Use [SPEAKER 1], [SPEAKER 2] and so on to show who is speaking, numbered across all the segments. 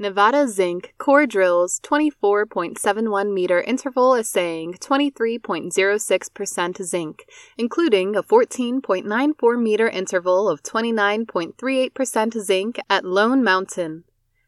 [SPEAKER 1] Nevada Zinc core drills 24.71 meter interval assaying 23.06% zinc, including a 14.94 meter interval of 29.38% zinc at Lone Mountain.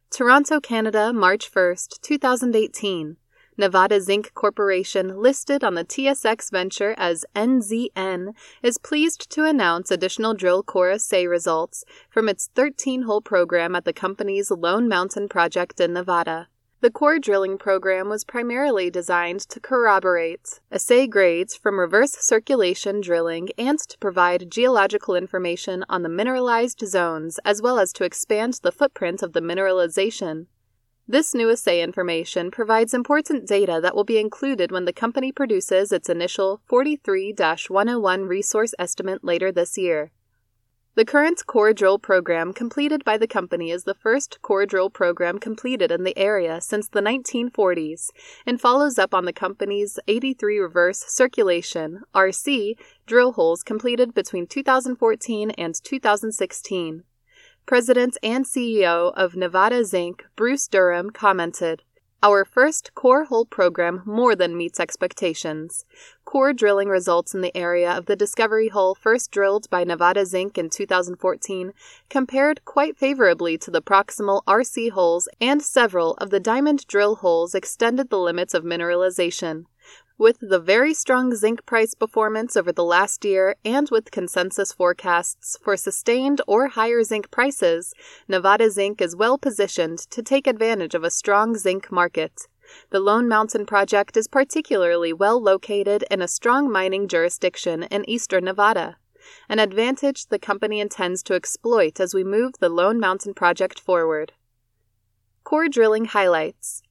[SPEAKER 1] Toronto, Canada, March 1st, 2018. Nevada Zinc Corporation, listed on the TSX Venture as NZN, is pleased to announce additional drill core assay results from its 13 hole program at the company's Lone Mountain project in Nevada. The core drilling program was primarily designed to corroborate assay grades from reverse circulation drilling and to provide geological information on the mineralized zones as well as to expand the footprint of the mineralization. This new assay information provides important data that will be included when the company produces its initial 43 101 resource estimate later this year. The current core drill program completed by the company is the first core drill program completed in the area since the 1940s and follows up on the company's 83 reverse circulation RC drill holes completed between 2014 and 2016. President and CEO of Nevada Zinc, Bruce Durham, commented, Our first core hole program more than meets expectations. Core drilling results in the area of the discovery hole first drilled by Nevada Zinc in 2014 compared quite favorably to the proximal RC holes, and several of the diamond drill holes extended the limits of mineralization. With the very strong zinc price performance over the last year and with consensus forecasts for sustained or higher zinc prices, Nevada Zinc is well positioned to take advantage of a strong zinc market. The Lone Mountain Project is particularly well located in a strong mining jurisdiction in eastern Nevada, an advantage the company intends to exploit as we move the Lone Mountain Project forward. Core drilling highlights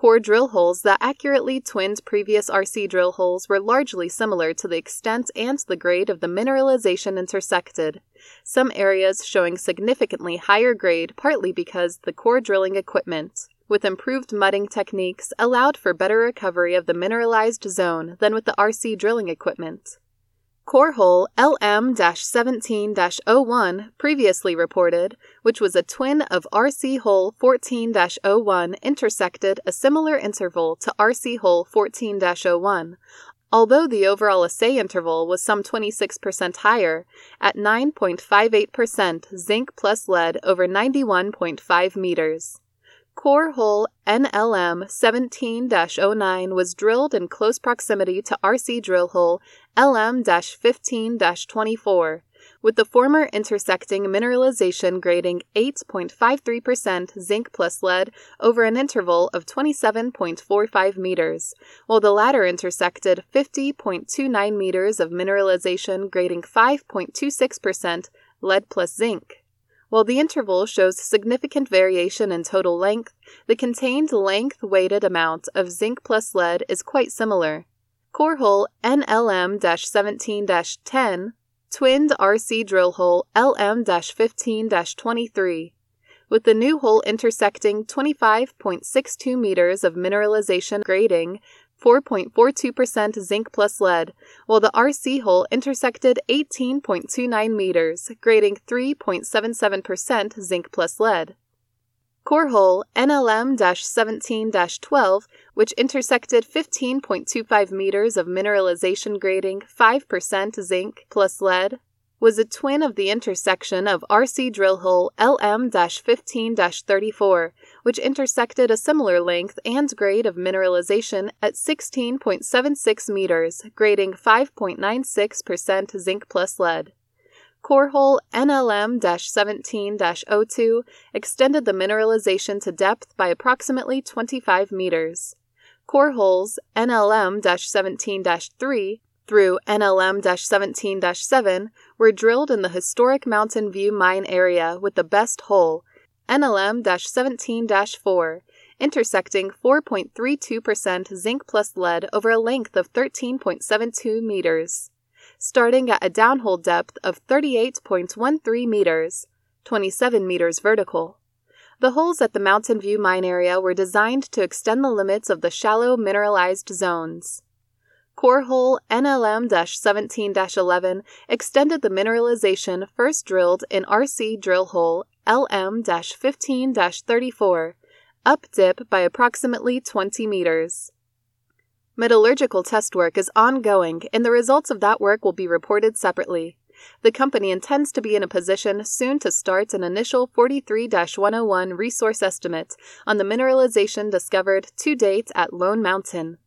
[SPEAKER 1] core drill holes that accurately twinned previous RC drill holes were largely similar to the extent and the grade of the mineralization intersected, some areas showing significantly higher grade partly because the core drilling equipment, with improved mudding techniques, allowed for better recovery of the mineralized zone than with the RC drilling equipment. Core hole LM 17 01 previously reported, which was a twin of RC hole 14 01, intersected a similar interval to RC hole 14 01, although the overall assay interval was some 26% higher, at 9.58% zinc plus lead over 91.5 meters. Core hole NLM 17 09 was drilled in close proximity to RC drill hole LM 15 24, with the former intersecting mineralization grading 8.53% zinc plus lead over an interval of 27.45 meters, while the latter intersected 50.29 meters of mineralization grading 5.26% lead plus zinc. While the interval shows significant variation in total length, the contained length weighted amount of zinc plus lead is quite similar. Core hole NLM 17 10, twinned RC drill hole LM 15 23, with the new hole intersecting 25.62 meters of mineralization grading 4.42% zinc plus lead, while the RC hole intersected 18.29 meters, grading 3.77% zinc plus lead. Core hole NLM 17 12, which intersected 15.25 meters of mineralization grading 5% zinc plus lead, was a twin of the intersection of RC drill hole LM 15 34, which intersected a similar length and grade of mineralization at 16.76 meters, grading 5.96% zinc plus lead. Core hole NLM 17 02 extended the mineralization to depth by approximately 25 meters. Core holes NLM 17 3 through NLM 17 7 were drilled in the historic Mountain View mine area with the best hole, NLM 17 4, intersecting 4.32% zinc plus lead over a length of 13.72 meters, starting at a downhole depth of 38.13 meters, 27 meters vertical. The holes at the Mountain View mine area were designed to extend the limits of the shallow mineralized zones. Core hole NLM 17 11 extended the mineralization first drilled in RC drill hole LM 15 34 up dip by approximately 20 meters. Metallurgical test work is ongoing, and the results of that work will be reported separately. The company intends to be in a position soon to start an initial 43 101 resource estimate on the mineralization discovered to date at Lone Mountain.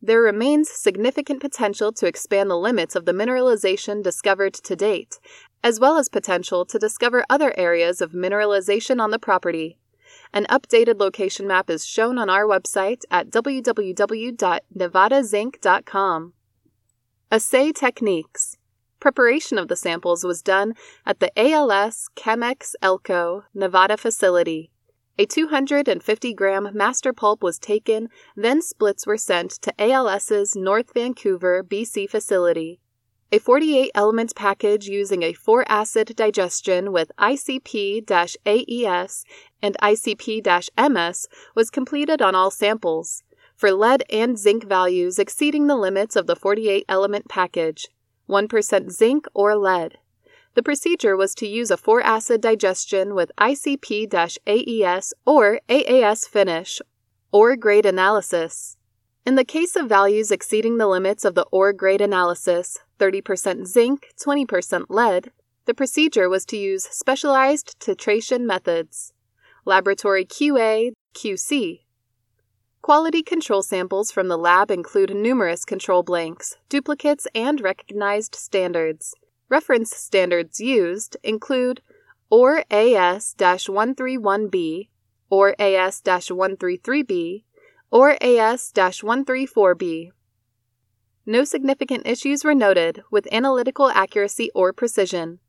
[SPEAKER 1] There remains significant potential to expand the limits of the mineralization discovered to date, as well as potential to discover other areas of mineralization on the property. An updated location map is shown on our website at www.nevadazinc.com. Assay Techniques Preparation of the samples was done at the ALS Chemex Elko, Nevada facility. A 250 gram master pulp was taken, then splits were sent to ALS's North Vancouver, BC facility. A 48 element package using a 4 acid digestion with ICP AES and ICP MS was completed on all samples, for lead and zinc values exceeding the limits of the 48 element package. 1% zinc or lead. The procedure was to use a 4 acid digestion with ICP AES or AAS finish, or grade analysis. In the case of values exceeding the limits of the ore grade analysis, 30% zinc, 20% lead, the procedure was to use specialized titration methods. Laboratory QA, QC, Quality control samples from the lab include numerous control blanks, duplicates, and recognized standards. Reference standards used include OREAS 131B, OREAS 133B, OREAS 134B. No significant issues were noted with analytical accuracy or precision.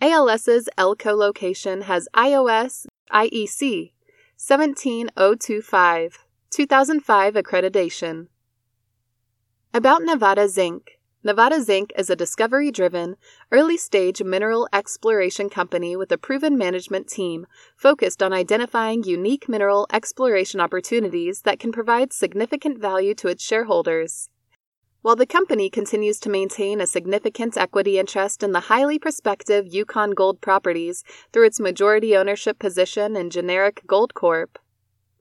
[SPEAKER 1] ALS's Elko location has IOS IEC 17025. 2005 accreditation. About Nevada Zinc. Nevada Zinc is a discovery driven, early stage mineral exploration company with a proven management team focused on identifying unique mineral exploration opportunities that can provide significant value to its shareholders. While the company continues to maintain a significant equity interest in the highly prospective Yukon Gold properties through its majority ownership position in Generic Gold Corp.,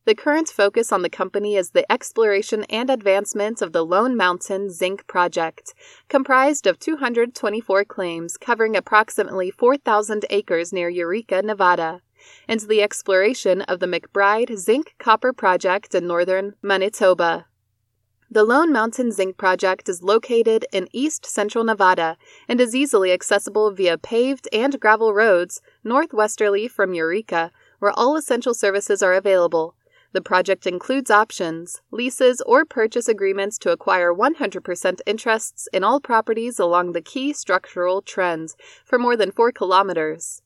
[SPEAKER 1] the current focus on the company is the exploration and advancement of the Lone Mountain Zinc Project, comprised of 224 claims covering approximately 4,000 acres near Eureka, Nevada, and the exploration of the McBride Zinc Copper Project in northern Manitoba. The Lone Mountain Zinc Project is located in east central Nevada and is easily accessible via paved and gravel roads northwesterly from Eureka, where all essential services are available the project includes options, leases, or purchase agreements to acquire 100% interests in all properties along the key structural trends for more than 4 kilometers.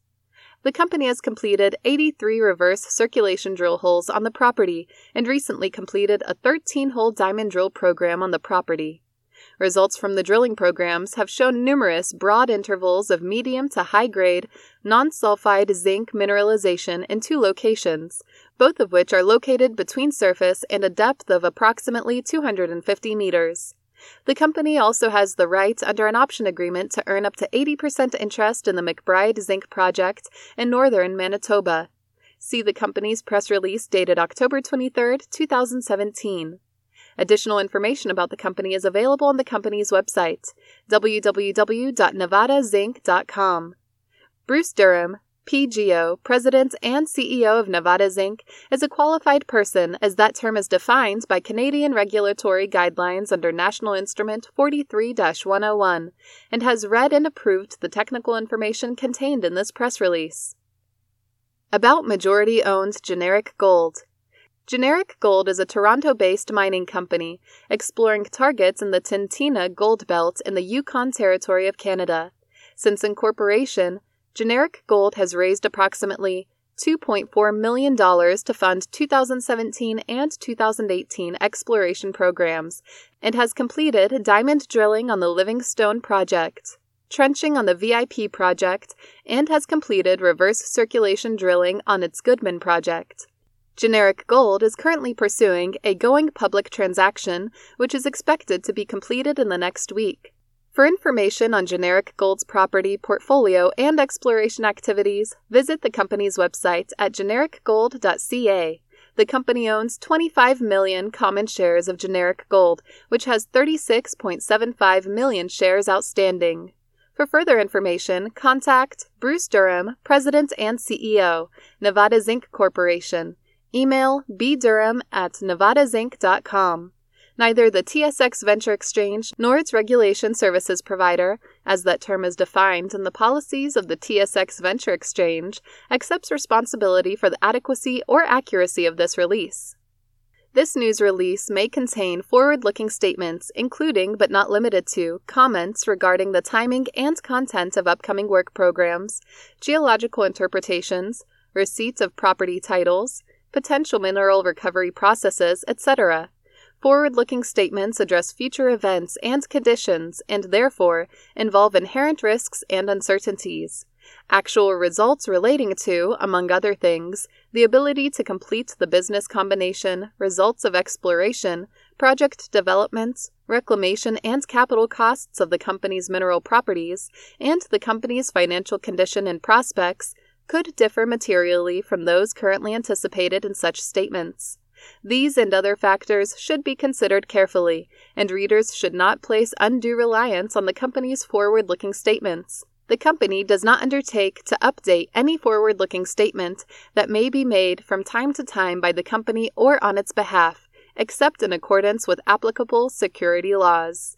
[SPEAKER 1] The company has completed 83 reverse circulation drill holes on the property and recently completed a 13 hole diamond drill program on the property. Results from the drilling programs have shown numerous broad intervals of medium to high grade, non sulfide zinc mineralization in two locations, both of which are located between surface and a depth of approximately 250 meters. The company also has the right under an option agreement to earn up to 80% interest in the McBride Zinc project in northern Manitoba. See the company's press release dated October 23, 2017. Additional information about the company is available on the company's website, www.nevadazinc.com. Bruce Durham, PGO, President and CEO of Nevada Zinc, is a qualified person as that term is defined by Canadian regulatory guidelines under National Instrument 43 101 and has read and approved the technical information contained in this press release. About majority owned generic gold. Generic Gold is a Toronto based mining company exploring targets in the Tintina Gold Belt in the Yukon Territory of Canada. Since incorporation, Generic Gold has raised approximately $2.4 million to fund 2017 and 2018 exploration programs and has completed diamond drilling on the Livingstone project, trenching on the VIP project, and has completed reverse circulation drilling on its Goodman project. Generic Gold is currently pursuing a going public transaction, which is expected to be completed in the next week. For information on Generic Gold's property, portfolio, and exploration activities, visit the company's website at genericgold.ca. The company owns 25 million common shares of generic gold, which has 36.75 million shares outstanding. For further information, contact Bruce Durham, President and CEO, Nevada Zinc Corporation. Email bdurham at nevadazinc.com. Neither the TSX Venture Exchange nor its regulation services provider, as that term is defined in the policies of the TSX Venture Exchange, accepts responsibility for the adequacy or accuracy of this release. This news release may contain forward looking statements, including but not limited to comments regarding the timing and content of upcoming work programs, geological interpretations, receipts of property titles, potential mineral recovery processes, etc. Forward looking statements address future events and conditions and therefore involve inherent risks and uncertainties. Actual results relating to, among other things, the ability to complete the business combination, results of exploration, project development, reclamation, and capital costs of the company's mineral properties, and the company's financial condition and prospects could differ materially from those currently anticipated in such statements. These and other factors should be considered carefully, and readers should not place undue reliance on the company's forward looking statements. The company does not undertake to update any forward looking statement that may be made from time to time by the company or on its behalf, except in accordance with applicable security laws.